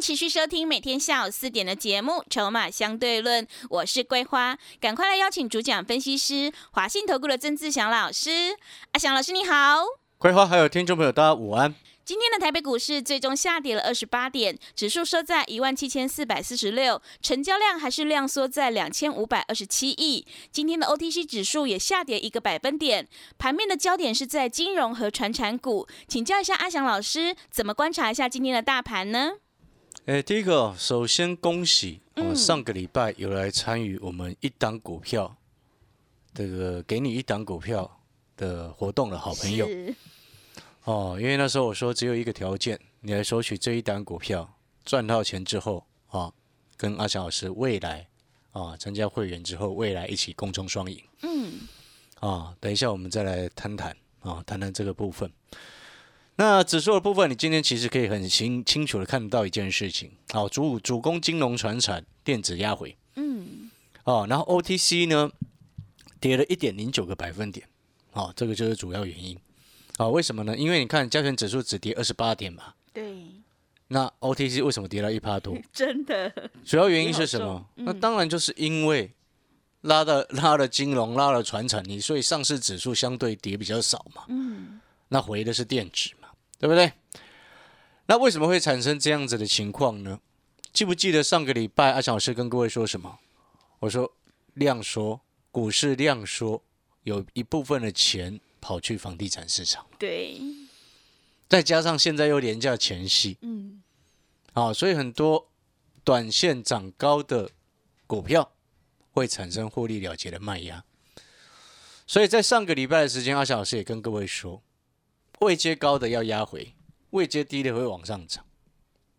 持续收听每天下午四点的节目《筹码相对论》，我是桂花，赶快来邀请主讲分析师华信投顾的曾志祥老师。阿祥老师你好，桂花还有听众朋友大家午安。今天的台北股市最终下跌了二十八点，指数收在一万七千四百四十六，成交量还是量缩在两千五百二十七亿。今天的 OTC 指数也下跌一个百分点，盘面的焦点是在金融和传产股。请教一下阿祥老师，怎么观察一下今天的大盘呢？哎，第一个，首先恭喜我上个礼拜有来参与我们一档股票，这个给你一档股票的活动的好朋友哦，因为那时候我说只有一个条件，你来索取这一档股票赚到钱之后啊，跟阿翔老师未来啊参加会员之后，未来一起共创双赢。嗯，啊，等一下我们再来谈谈啊，谈谈这个部分。那指数的部分，你今天其实可以很清清楚的看得到一件事情，好，主主攻金融、船产、电子压回，嗯，哦，然后 OTC 呢跌了一点零九个百分点，好，这个就是主要原因，好，为什么呢？因为你看加权指数只跌二十八点嘛，对，那 OTC 为什么跌到一趴多？真的，主要原因是什么？那当然就是因为拉的拉了金融、拉了船产，你所以上市指数相对跌比较少嘛，嗯，那回的是电子嘛。对不对？那为什么会产生这样子的情况呢？记不记得上个礼拜阿强老师跟各位说什么？我说量缩，股市量缩，有一部分的钱跑去房地产市场。对。再加上现在又廉价前夕，嗯，好，所以很多短线涨高的股票会产生获利了结的卖压。所以在上个礼拜的时间，阿强老师也跟各位说。位阶高的要压回，位阶低的会往上涨。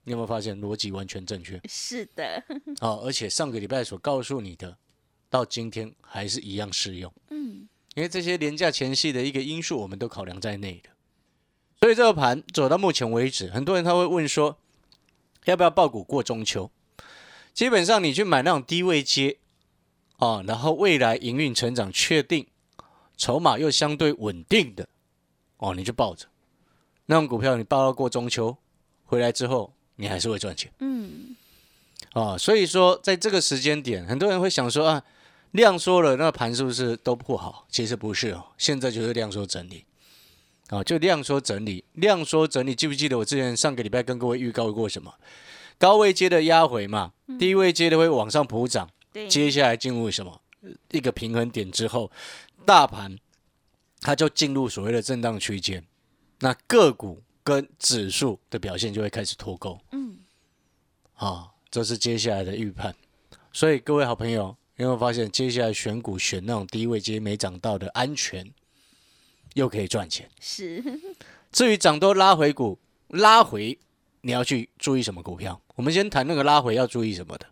你有没有发现逻辑完全正确？是的。哦，而且上个礼拜所告诉你的，到今天还是一样适用。嗯。因为这些廉价前戏的一个因素，我们都考量在内的。所以这个盘走到目前为止，很多人他会问说，要不要爆股过中秋？基本上你去买那种低位接，啊，然后未来营运成长确定，筹码又相对稳定的。哦，你就抱着那种股票，你抱到过中秋回来之后，你还是会赚钱。嗯，啊，所以说在这个时间点，很多人会想说啊，量缩了，那盘是不是都不好？其实不是哦，现在就是量缩整理。啊，就量缩整理，量缩整理，记不记得我之前上个礼拜跟各位预告过什么？高位接的压回嘛，低位接的会往上普涨。接下来进入什么一个平衡点之后，大盘。它就进入所谓的震荡区间，那个股跟指数的表现就会开始脱钩。嗯，啊，这是接下来的预判。所以各位好朋友，有没有发现接下来选股选那种低位接没涨到的安全，又可以赚钱？是。至于涨多拉回股拉回，你要去注意什么股票？我们先谈那个拉回要注意什么的。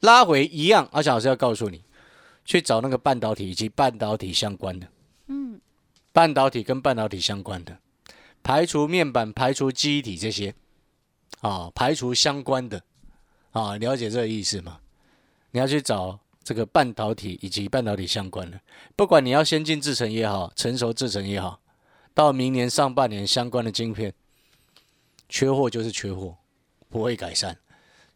拉回一样，阿强老师要告诉你，去找那个半导体以及半导体相关的。半导体跟半导体相关的，排除面板、排除记忆体这些，啊，排除相关的，啊，了解这个意思吗？你要去找这个半导体以及半导体相关的，不管你要先进制程也好，成熟制程也好，到明年上半年相关的晶片，缺货就是缺货，不会改善。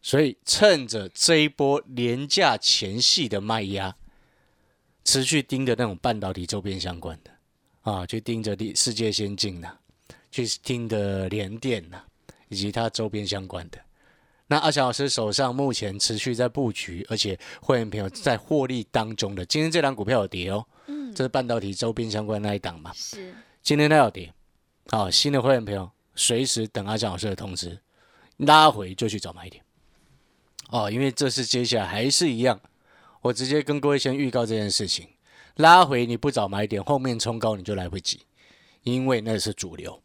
所以趁着这一波廉价前戏的卖压，持续盯着那种半导体周边相关的。啊，去盯着世世界先进呐，去盯着联电呐，以及它周边相关的。那阿强老师手上目前持续在布局，而且会员朋友在获利当中的。今天这档股票有跌哦，嗯，这是半导体周边相关那一档嘛？是。今天它有跌，好，新的会员朋友随时等阿强老师的通知，拉回就去找买点。哦，因为这是接下来还是一样，我直接跟各位先预告这件事情。拉回你不早买点，后面冲高你就来不及，因为那是主流，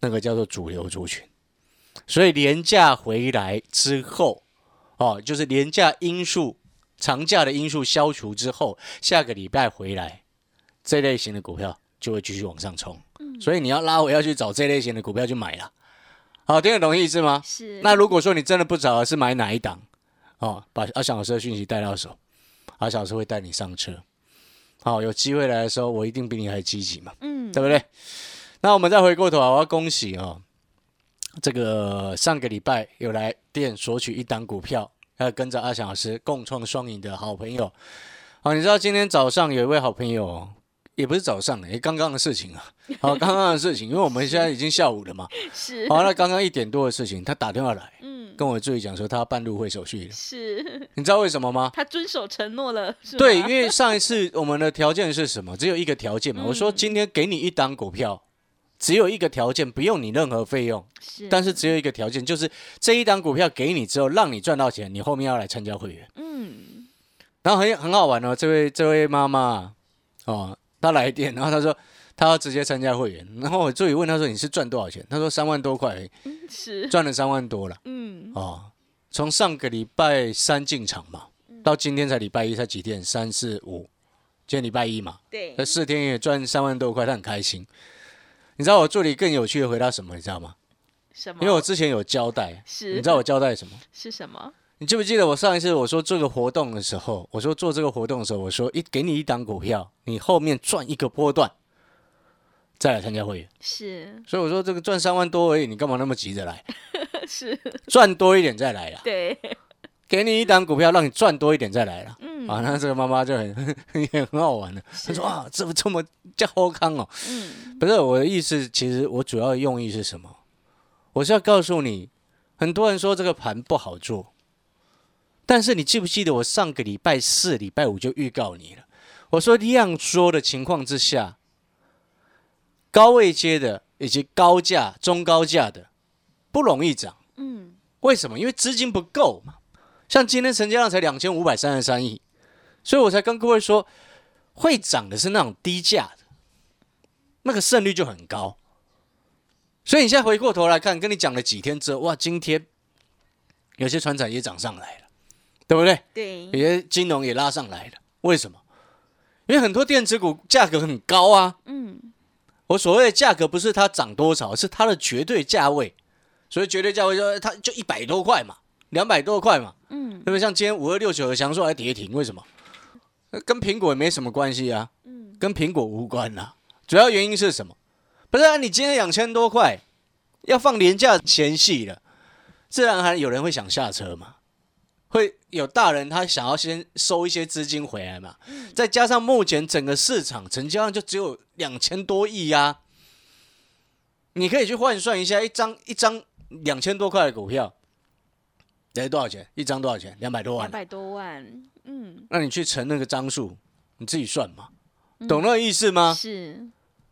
那个叫做主流族群。所以廉价回来之后，哦，就是廉价因素、长假的因素消除之后，下个礼拜回来，这类型的股票就会继续往上冲。所以你要拉回要去找这类型的股票去买了。好，听得懂意思吗？是。那如果说你真的不找，是买哪一档？哦，把阿翔老师的讯息带到手，阿翔老师会带你上车。好，有机会来的时候，我一定比你还积极嘛，嗯，对不对？那我们再回过头啊，我要恭喜哦，这个上个礼拜有来店索取一档股票，要跟着阿翔老师共创双赢的好朋友。好，你知道今天早上有一位好朋友哦。也不是早上的，也刚刚的事情啊。好，刚刚的事情，因为我们现在已经下午了嘛。是。好，那刚刚一点多的事情，他打电话来，嗯，跟我助理讲说他要办入会手续了。是。你知道为什么吗？他遵守承诺了。对，因为上一次我们的条件是什么？只有一个条件嘛。我说今天给你一档股票，只有一个条件，不用你任何费用。是。但是只有一个条件，就是这一档股票给你之后，让你赚到钱，你后面要来参加会员。嗯。然后很很好玩哦，这位这位妈妈哦。他来电，然后他说他要直接参加会员，然后我助理问他说你是赚多少钱？他说三万多块，是赚了三万多了。嗯，哦，从上个礼拜三进场嘛，到今天才礼拜一，才几天？三四五，今天礼拜一嘛，对，那四天也赚三万多块，他很开心。你知道我助理更有趣的回答什么？你知道吗？什么？因为我之前有交代，是，你知道我交代什么？是什么？你记不记得我上一次我说这个活动的时候，我说做这个活动的时候，我说一给你一档股票，你后面赚一个波段，再来参加会员。是，所以我说这个赚三万多而已，你干嘛那么急着来？是，赚多一点再来啦。对，给你一档股票，让你赚多一点再来了。嗯，啊，那这个妈妈就很 也很好玩的，她说啊，这么这么叫好康哦。嗯，不是我的意思，其实我主要用意是什么？我是要告诉你，很多人说这个盘不好做。但是你记不记得我上个礼拜四、礼拜五就预告你了？我说量缩的情况之下，高位接的以及高价、中高价的不容易涨。嗯，为什么？因为资金不够嘛。像今天成交量才两千五百三十三亿，所以我才跟各位说，会涨的是那种低价的，那个胜率就很高。所以你现在回过头来看，跟你讲了几天之后，哇，今天有些船产也涨上来了。对不对？对，有些金融也拉上来了。为什么？因为很多电子股价格很高啊。嗯，我所谓的价格不是它涨多少，是它的绝对价位。所以绝对价位就它就一百多块嘛，两百多块嘛。嗯，那么？像今天五二六九的强硕还跌停，为什么？跟苹果也没什么关系啊。嗯，跟苹果无关呐。主要原因是什么？不是啊，你今天两千多块要放廉价前戏了，自然还有人会想下车嘛。会有大人他想要先收一些资金回来嘛？再加上目前整个市场成交量就只有两千多亿呀，你可以去换算一下，一张一张两千多块的股票，得多少钱？一张多少钱？两百多万。两百多万，嗯。那你去乘那个张数，你自己算嘛，懂那个意思吗？是。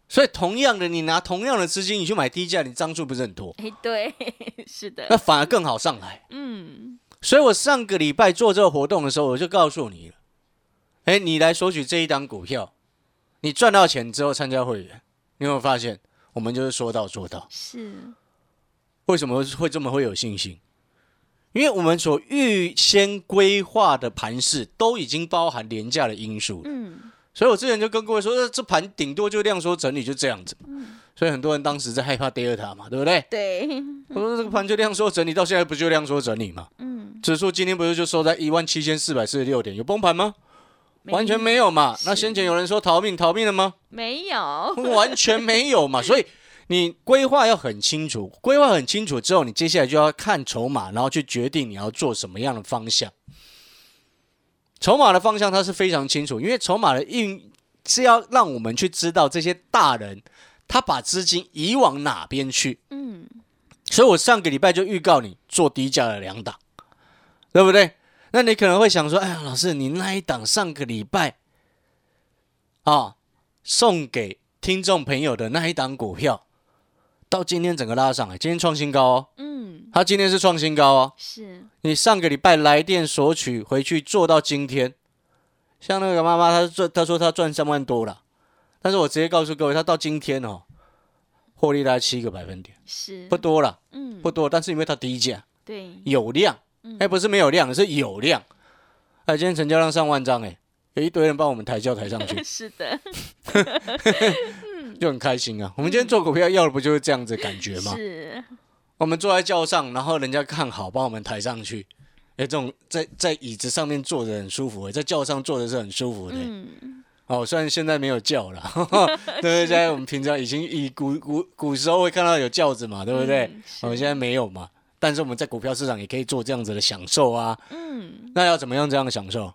所以同样的，你拿同样的资金，你去买低价，你张数不是很多？哎，对，是的。那反而更好上来。嗯。所以我上个礼拜做这个活动的时候，我就告诉你了，哎，你来索取这一档股票，你赚到钱之后参加会员，你有没有发现，我们就是说到做到。是，为什么会这么会有信心？因为我们所预先规划的盘势都已经包含廉价的因素。嗯。所以我之前就跟各位说，这盘顶多就量缩整理，就这样子。所以很多人当时在害怕第二塔嘛，对不对？对。我说这个盘就量缩整理，到现在不就量缩整理嘛？嗯。指数今天不是就收在一万七千四百四十六点，有崩盘吗？完全没有嘛。那先前有人说逃命，逃命了吗？没有，完全没有嘛。所以你规划要很清楚，规划很清楚之后，你接下来就要看筹码，然后去决定你要做什么样的方向。筹码的方向它是非常清楚，因为筹码的运是要让我们去知道这些大人他把资金移往哪边去。嗯，所以我上个礼拜就预告你做低价的两档，对不对？那你可能会想说，哎呀，老师，你那一档上个礼拜啊送给听众朋友的那一档股票，到今天整个拉上来，今天创新高哦。嗯，他今天是创新高哦。是。你上个礼拜来电索取回去做到今天，像那个妈妈，她赚，她说她赚三万多了，但是我直接告诉各位，她到今天哦，获利大概七个百分点，是。不多了，嗯，不多，但是因为它低价，对，有量，哎，不是没有量，是有量。哎，今天成交量上万张，哎，有一堆人帮我们抬轿抬上去，是的，就很开心啊。我们今天做股票要的不就是这样子感觉吗？是，我们坐在轿上，然后人家看好，帮我们抬上去。哎，这种在在椅子上面坐着很舒服，在轿上坐着是很舒服的。嗯，哦，虽然现在没有轿了，对不对？现在我们平常已经以古古古时候会看到有轿子嘛，对不对？我们现在没有嘛，但是我们在股票市场也可以做这样子的享受啊。嗯，那要怎么样这样的享受？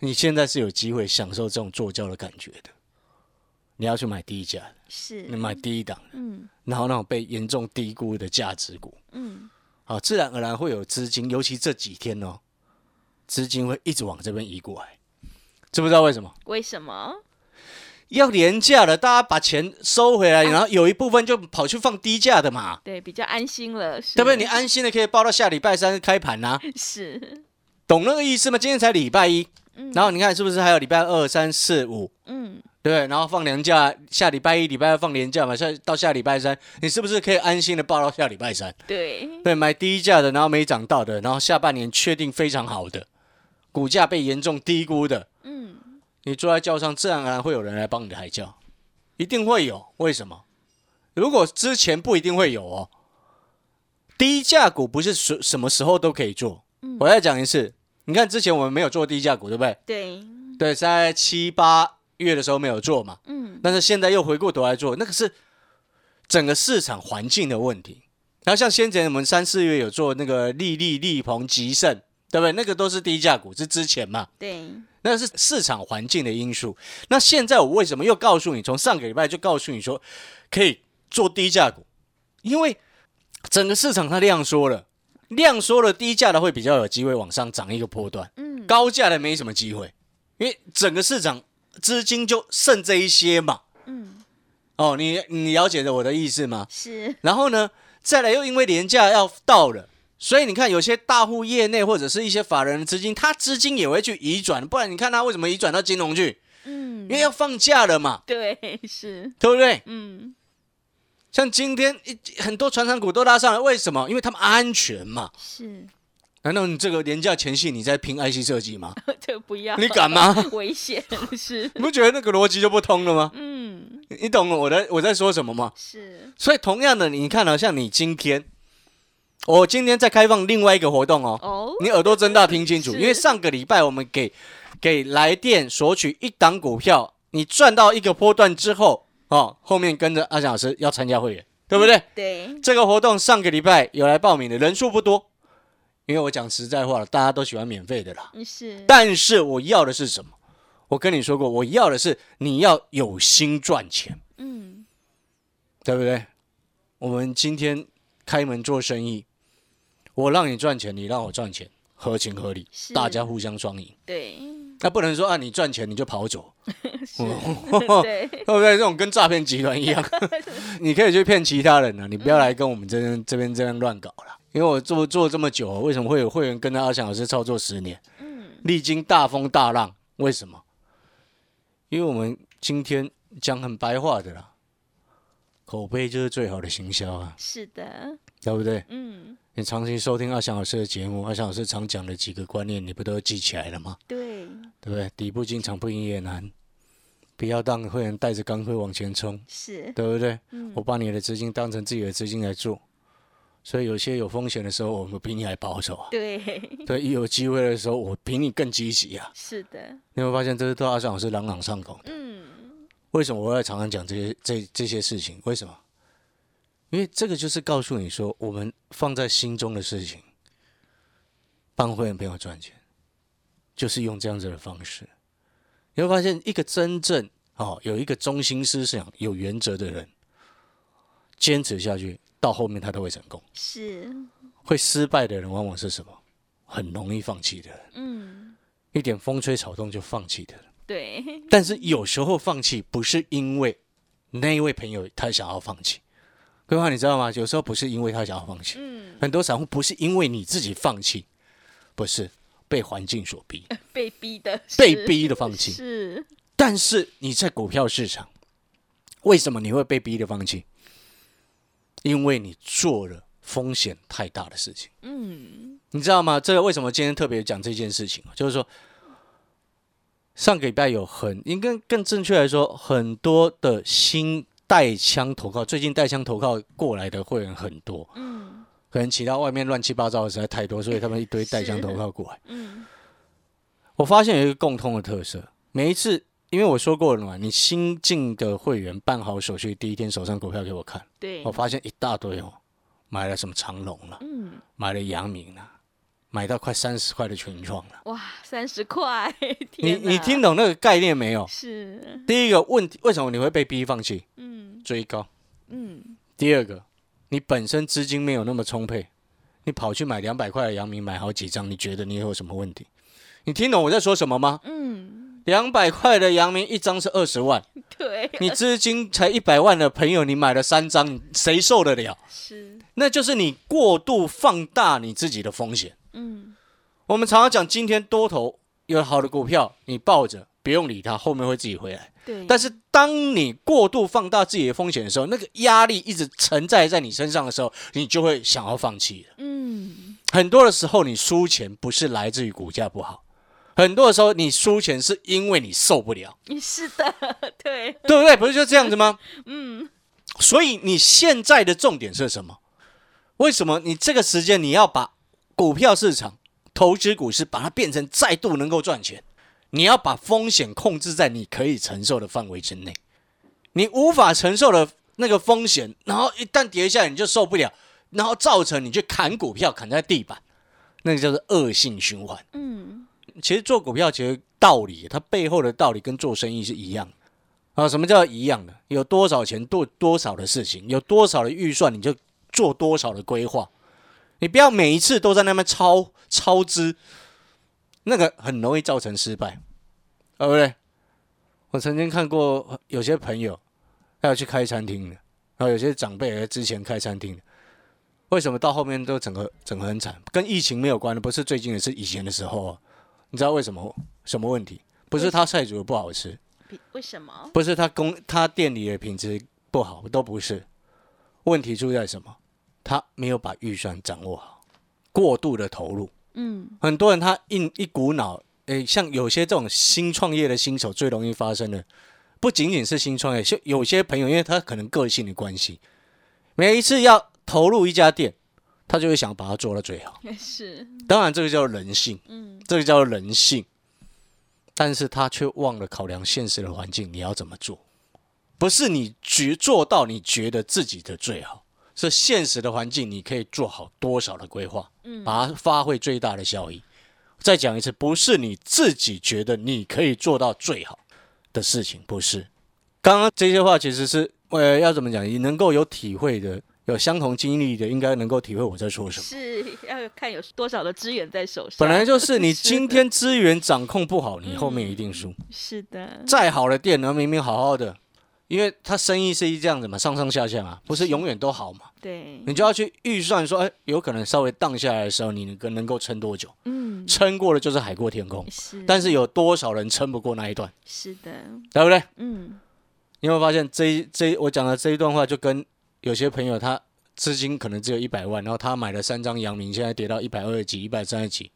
你现在是有机会享受这种坐轿的感觉的。你要去买低价的，是，你买低档，嗯。然后那种被严重低估的价值股，嗯，好，自然而然会有资金，尤其这几天哦，资金会一直往这边移过来，知不知道为什么？为什么？要廉价的，大家把钱收回来，然后有一部分就跑去放低价的嘛，对，比较安心了，是。对不对？你安心的可以报到下礼拜三开盘呐、是，懂那个意思吗？今天才礼拜一，嗯。然后你看是不是还有礼拜二、三、四、五，嗯，对？然后放年假，下礼拜一、礼拜二放年假嘛，下到下礼拜三，你是不是可以安心的报到下礼拜三？对，对，买低价的，然后没涨到的，然后下半年确定非常好的，股价被严重低估的，嗯，你坐在轿上，自然而然会有人来帮你抬轿，一定会有。为什么？如果之前不一定会有哦。低价股不是什什么时候都可以做。我再讲一次，你看之前我们没有做低价股，对不对？对，对，在七八月的时候没有做嘛，嗯，但是现在又回过头来做，那个是整个市场环境的问题。然后像先前我们三四月有做那个利利、利鹏、吉盛，对不对？那个都是低价股，是之前嘛。对，那是市场环境的因素。那现在我为什么又告诉你，从上个礼拜就告诉你说可以做低价股？因为整个市场它量缩了，量缩了，低价的会比较有机会往上涨一个波段，嗯，高价的没什么机会，因为整个市场资金就剩这一些嘛。嗯，哦，你你了解了我的意思吗？是，然后呢，再来又因为廉价要到了，所以你看有些大户业内或者是一些法人的资金，他资金也会去移转，不然你看他为什么移转到金融去？嗯因，为要放假了嘛，对，是，对不对？嗯，像今天一很多船厂股都拉上来，为什么？因为他们安全嘛。是，难道你这个廉价前夕你在拼 IC 设计吗？这不要，你敢吗？危险，是，你不觉得那个逻辑就不通了吗？嗯，你你懂我的我在说什么吗？是，所以同样的，你看到、像你今天，我今天在开放另外一个活动哦，哦，你耳朵睁大听清楚，因为上个礼拜我们给给来电索取一档股票，你赚到一个波段之后，哦，后面跟着阿翔老师要参加会员，对不对？对，这个活动上个礼拜有来报名的人数不多，因为我讲实在话了，大家都喜欢免费的啦。是，但是我要的是什么？我跟你说过，我要的是你要有心赚钱，嗯，对不对？我们今天开门做生意，我让你赚钱，你让我赚钱，合情合理，大家互相双赢。对，那不能说啊，你赚钱你就跑走，对，对不对？这种跟诈骗集团一样，你可以去骗其他人啊，你不要来跟我们这边这边这样乱搞了。因为我做做这么久，为什么会有会员跟着阿翔老师操作十年？嗯，历经大风大浪，为什么？因为我们今天讲很白话的啦，口碑就是最好的行销啊，是的，对不对？嗯，你长期收听阿翔老师的节目，阿翔老师常讲的几个观念，你不都记起来了吗？对，对不对？底部进场不赢也难，不要让会员带着钢盔往前冲，是，对不对？嗯我把你的资金当成自己的资金来做，所以有些有风险的时候，我们比你还保守啊。对，对，一有机会的时候，我比你更积极啊。是的，你会发现，这是对阿翔老师朗朗上口的。嗯，为什么我要常常讲这些这这些事情？为什么？因为这个就是告诉你说，我们放在心中的事情，帮会员朋友赚钱，就是用这样子的方式。你会发现，一个真正哦有一个中心思想、有原则的人，坚持下去，到后面他都会成功。是，会失败的人，往往是什么？很容易放弃的人，嗯，一点风吹草动就放弃的人。对，但是有时候放弃不是因为那一位朋友他想要放弃，各位话你知道吗？有时候不是因为他想要放弃，嗯，很多散户不是因为你自己放弃，不是被环境所逼，被逼的，被逼的放弃。是，但是你在股票市场，为什么你会被逼的放弃？因为你做了风险太大的事情。嗯，你知道吗？这个为什么今天特别讲这件事情？就是说，上个礼拜有很应该更正确来说，很多的新带枪投靠，最近带枪投靠过来的会员很多，嗯可能其他外面乱七八糟的实在太多，所以他们一堆带枪投靠过来。嗯我发现有一个共通的特色，每一次，因为我说过了嘛，你新进的会员办好手续，第一天手上股票给我看，对我，发现一大堆哦，买了什么长隆了，嗯买了阳明了，买到快三十块的群创了。哇，三十块，你你听懂那个概念没有？是第一个问题，为什么你会被逼放弃？嗯追高。嗯第二个，你本身资金没有那么充沛，你跑去买两百块的阳明，买好几张，你觉得你有什么问题？你听懂我在说什么吗？嗯，两百块的阳明一张是二十万，对，你资金才一百万的朋友，你买了三张，谁受得了？是那就是你过度放大你自己的风险。嗯我们常常讲，今天多头有好的股票，你抱着不用理它，后面会自己回来。对，但是当你过度放大自己的风险的时候，那个压力一直存在在你身上的时候，你就会想要放弃了。嗯很多的时候，你输钱不是来自于股价不好，很多的时候你输钱是因为你受不了，是的，对，对不对？不是就这样子吗？嗯所以你现在的重点是什么？为什么你这个时间你要把股票市场、投资股市把它变成再度能够赚钱？你要把风险控制在你可以承受的范围之内。你无法承受的那个风险，然后一旦跌下来你就受不了，然后造成你去砍股票砍在地板，那个叫做恶性循环。嗯其实做股票其实道理，它背后的道理跟做生意是一样的啊。什么叫一样的？有多少钱做多少的事情，有多少的预算你就做多少的规划。你不要每一次都在那边超超支，那个很容易造成失败，对不对？我曾经看过有些朋友要去开餐厅的，然后有些长辈也之前开餐厅的，为什么到后面都整个整个很惨？跟疫情没有关的，不是最近的，是以前的时候啊。你知道为什么什么问题？不是他菜煮的不好吃，为什么？不是他工他店里的品质不好，都不是。问题出在什么？他没有把预算掌握好，过度的投入。嗯很多人他一一股脑，诶，像有些这种新创业的新手最容易发生的，不仅仅是新创业，就有些朋友，因为他可能个性的关系，每一次要投入一家店，他就会想把它做到最好。是当然，这个叫人性，嗯这个叫人性，但是他却忘了考量现实的环境，你要怎么做？不是你觉做到你觉得自己的最好，是现实的环境，你可以做好多少的规划，嗯把它发挥最大的效益。再讲一次，不是你自己觉得你可以做到最好的事情，不是。刚刚这些话其实是呃，要怎么讲？你能够有体会的，有相同经历的，应该能够体会我在说什么。是要看有多少的资源在手上。本来就是你今天资源掌控不好，你后面一定输。是的，再好的店呢，明明好好的，因为他生意是一这样子嘛，上上下下嘛，不是永远都好嘛，对，你就要去预算说，哎，有可能稍微荡下来的时候，你能够能够撑多久？嗯撑过了就是海阔天空。是，但是有多少人撑不过那一段，是的，对不对？嗯你有没有发现这一这一我讲的这一段话，就跟有些朋友他资金可能只有一百万，然后他买了三张阳明，现在跌到一百二十几、一百三十几，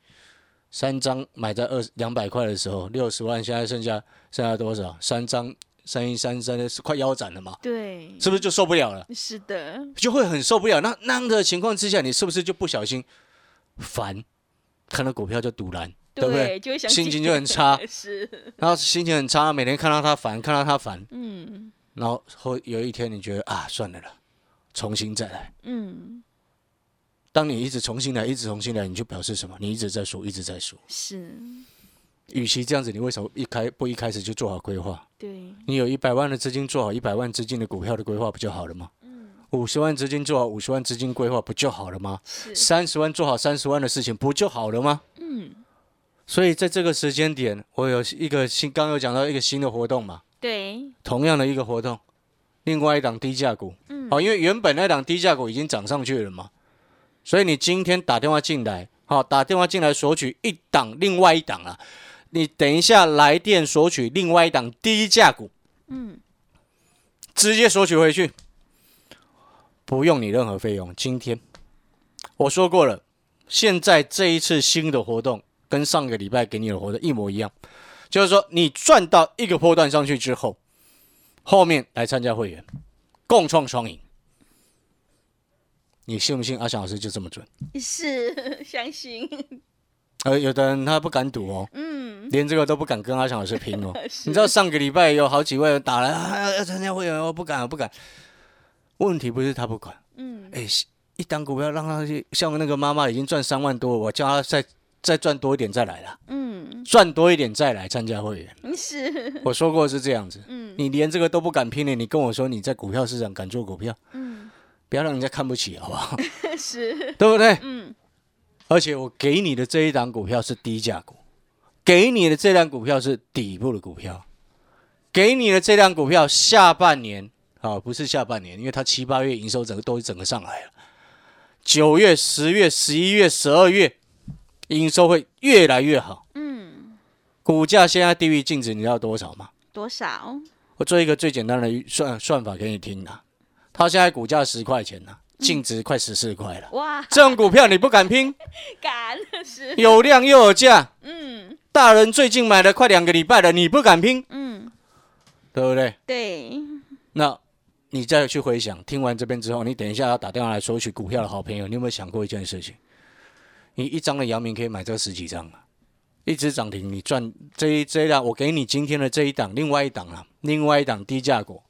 三张买在二两百块的时候，六十万，现在剩下剩下多少？三张三一三三是快腰斩了嘛？对，是不是就受不了了？是的，就会很受不了。那那样的情况之下，你是不是就不小心烦，看到股票就堵拦，对不对？就会想心情就很差，是，然后心情很差，每天看到他烦，看到他烦，嗯然后后有一天你觉得啊，算了啦，重新再来。嗯当你一直重新来，一直重新来，你就表示什么？你一直在输，一直在输。是，与其这样子，你为什么一开不一开始就做好规划？对，你有一百万的资金，做好一百万资金的股票的规划不就好了吗？五十万资金做好五十万资金规划不就好了吗？是，三十万做好三十万的事情不就好了吗？嗯所以在这个时间点，我有一个新，刚刚有讲到一个新的活动嘛，对，同样的一个活动，另外一档低价股，嗯。好、因为原本那档低价股已经涨上去了嘛，所以你今天打电话进来，好、打电话进来索取一档，另外一档啊，你等一下来电索取另外一档低价股，嗯。直接索取回去，不用你任何费用。今天。我说过了，现在这一次新的活动跟上个礼拜给你的活动一模一样，就是说你赚到一个波段上去之后，后面来参加会员，共创双赢。你信不信阿翔老师就这么准？是 相信，呃，有的人他不敢赌哦，嗯，连这个都不敢跟阿翔老师拼哦。你知道上个礼拜有好几位打来，啊、要要参加会员，我不敢，我不敢。问题不是他不敢，嗯，哎、一档股票让他去，像那个妈妈已经赚三万多，我叫他再再赚多一点再来啦，嗯，赚多一点再来参加会员。是，我说过是这样子，嗯。你连这个都不敢拼的，你跟我说你在股票市场敢做股票，嗯，不要让人家看不起，好不好？是，对不对？嗯，而且我给你的这一档股票是低价股，给你的这档股票是底部的股票，给你的这档股票下半年啊，不是下半年，因为它七八月营收整个都整个上来了，九月、十月、十一月、十二月营收会越来越好。嗯，股价现在低于净值，你知道多少吗？多少？我做一个最简单的算算法给你听啊，它现在股价十块钱呢、净值快十四块了。哇，这种股票你不敢拼，敢是，有量又有价。嗯大人最近买了快两个礼拜了，你不敢拼，嗯，对不对？对，那你再去回想，听完这边之后，你等一下要打电话来索取股票的好朋友，你有没有想过一件事情？你一张的阳明可以买这十几张啊，一只涨停，你赚这一这一档，我给你今天的这一档，另外一档啊，另外一档低价股，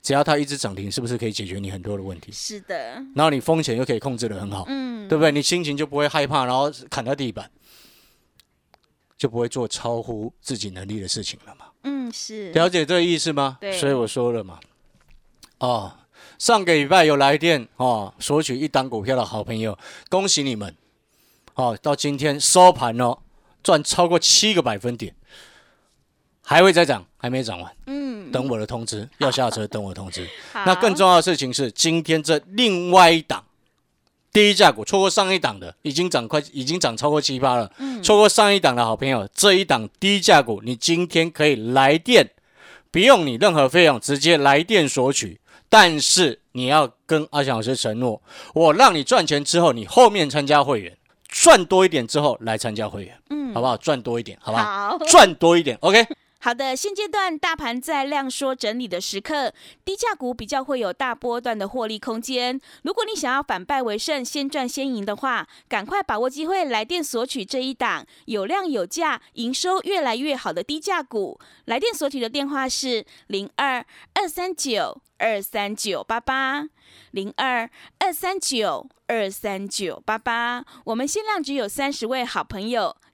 只要它一直涨停，是不是可以解决你很多的问题？是的，然后你风险又可以控制的很好，嗯，对不对？你心情就不会害怕，然后砍到地板，就不会做超乎自己能力的事情了嘛。嗯，是，了解这个意思吗？对所以我说了嘛，哦，上个礼拜有来电哦，索取一档股票的好朋友，恭喜你们！哦，到今天收盘哦，赚超过七个百分点，还会再涨，还没涨完，嗯，等我的通知，要下车等我通知。那更重要的事情是，今天这另外一档低价股，错过上一档的，已经涨快，已经涨超过七八了。嗯错过上一档的好朋友，这一档低价股，你今天可以来电，不用你任何费用，直接来电索取。但是你要跟阿翔老师承诺，我让你赚钱之后，你后面参加会员，赚多一点之后来参加会员，嗯好不好？赚多一点，好不好？好，赚多一点，OK。好的，现阶段大盘在量缩整理的时刻，低价股比较会有大波段的获利空间。如果你想要反败为胜，先赚先赢的话，赶快把握机会，来电索取这一档有量有价、营收越来越好的低价股。来电索取的电话是零二二三九二三九八八零二二三九二三九八八。我们限量只有三十位好朋友，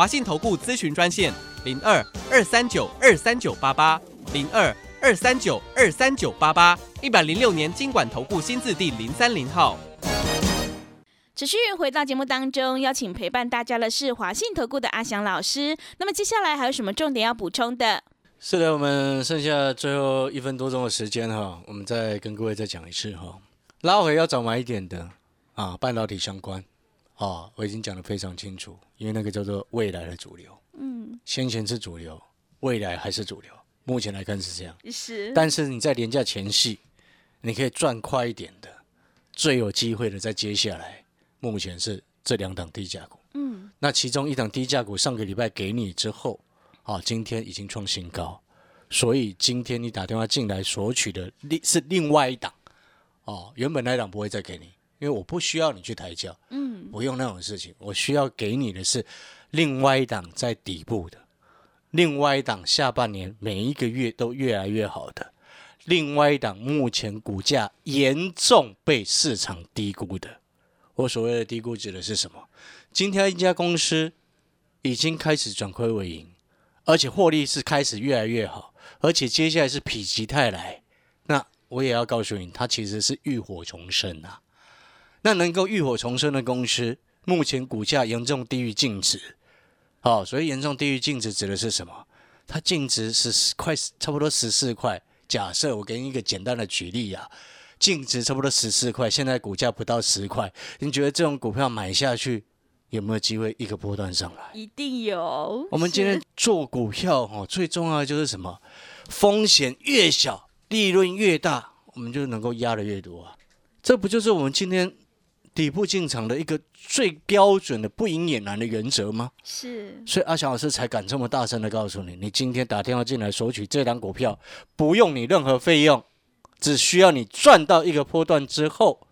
华信投顾咨询专线零二二三九二三九八八零二二三九二三九八八，一百零六年经管投顾新字第零三零号。持续回到节目当中，邀请陪伴大家的是华信投顾的阿翔老师。那么接下来还有什么重点要补充的？是的，我们剩下最后一分多钟的时间哈，我们再跟各位再讲一次哈，拉回要早买一点的啊，半导体相关啊，我已经讲得非常清楚，因为那个叫做未来的主流，嗯，先前是主流，未来还是主流，目前来看是这样。是，但是你在廉价前夕，你可以赚快一点的，最有机会的在接下来，目前是这两档低价股。嗯，那其中一档低价股上个礼拜给你之后，啊，今天已经创新高，所以今天你打电话进来索取的另是另外一档，哦，原本那一档不会再给你，因为我不需要你去抬轿，嗯，不用那种事情，我需要给你的是另外一档在底部的，另外一档下半年每一个月都越来越好的，另外一档目前股价严重被市场低估的。我所谓的低估指的是什么？今天一家公司已经开始转亏为盈，而且获利是开始越来越好，而且接下来是否极泰来。那我也要告诉你，它其实是浴火重生啊。那能够浴火重生的公司，目前股价严重低于净值。好、所以严重低于净值指的是什么？它净值是十块，差不多十四块。假设我给你一个简单的举例啊，净值差不多十四块，现在股价不到十块，你觉得这种股票买下去有没有机会一个波段上来？一定有。我们今天做股票哦，最重要的就是什么？风险越小，利润越大，我们就能够压的越多啊！这不就是我们今天底部进场的一个最标准的不赢也难的原则吗？是所以阿翔老师才敢这么大声的告诉你，你今天打电话进来索取这张股票，不用你任何费用，只需要你赚到一个波段之后，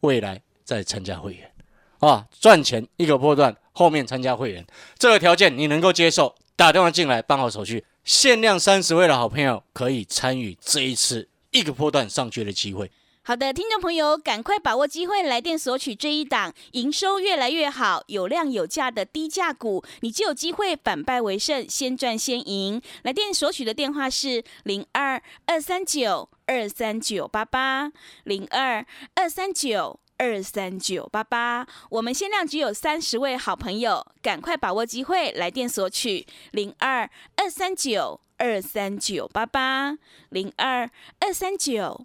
未来再参加会员啊，赚钱一个波段，后面参加会员，这个条件你能够接受，打电话进来办好手续，限量三十位的好朋友可以参与这一次一个波段上去的机会。好的，听众朋友，赶快把握机会，来电索取这一档营收越来越好、有量有价的低价股，你就有机会反败为胜，先赚先赢。来电索取的电话是零二二三九二三九八八零二二三九。二三九八八，我们限量只有三十位好朋友，赶快把握机会，来电索取零二二三九二三九八八零二二三九。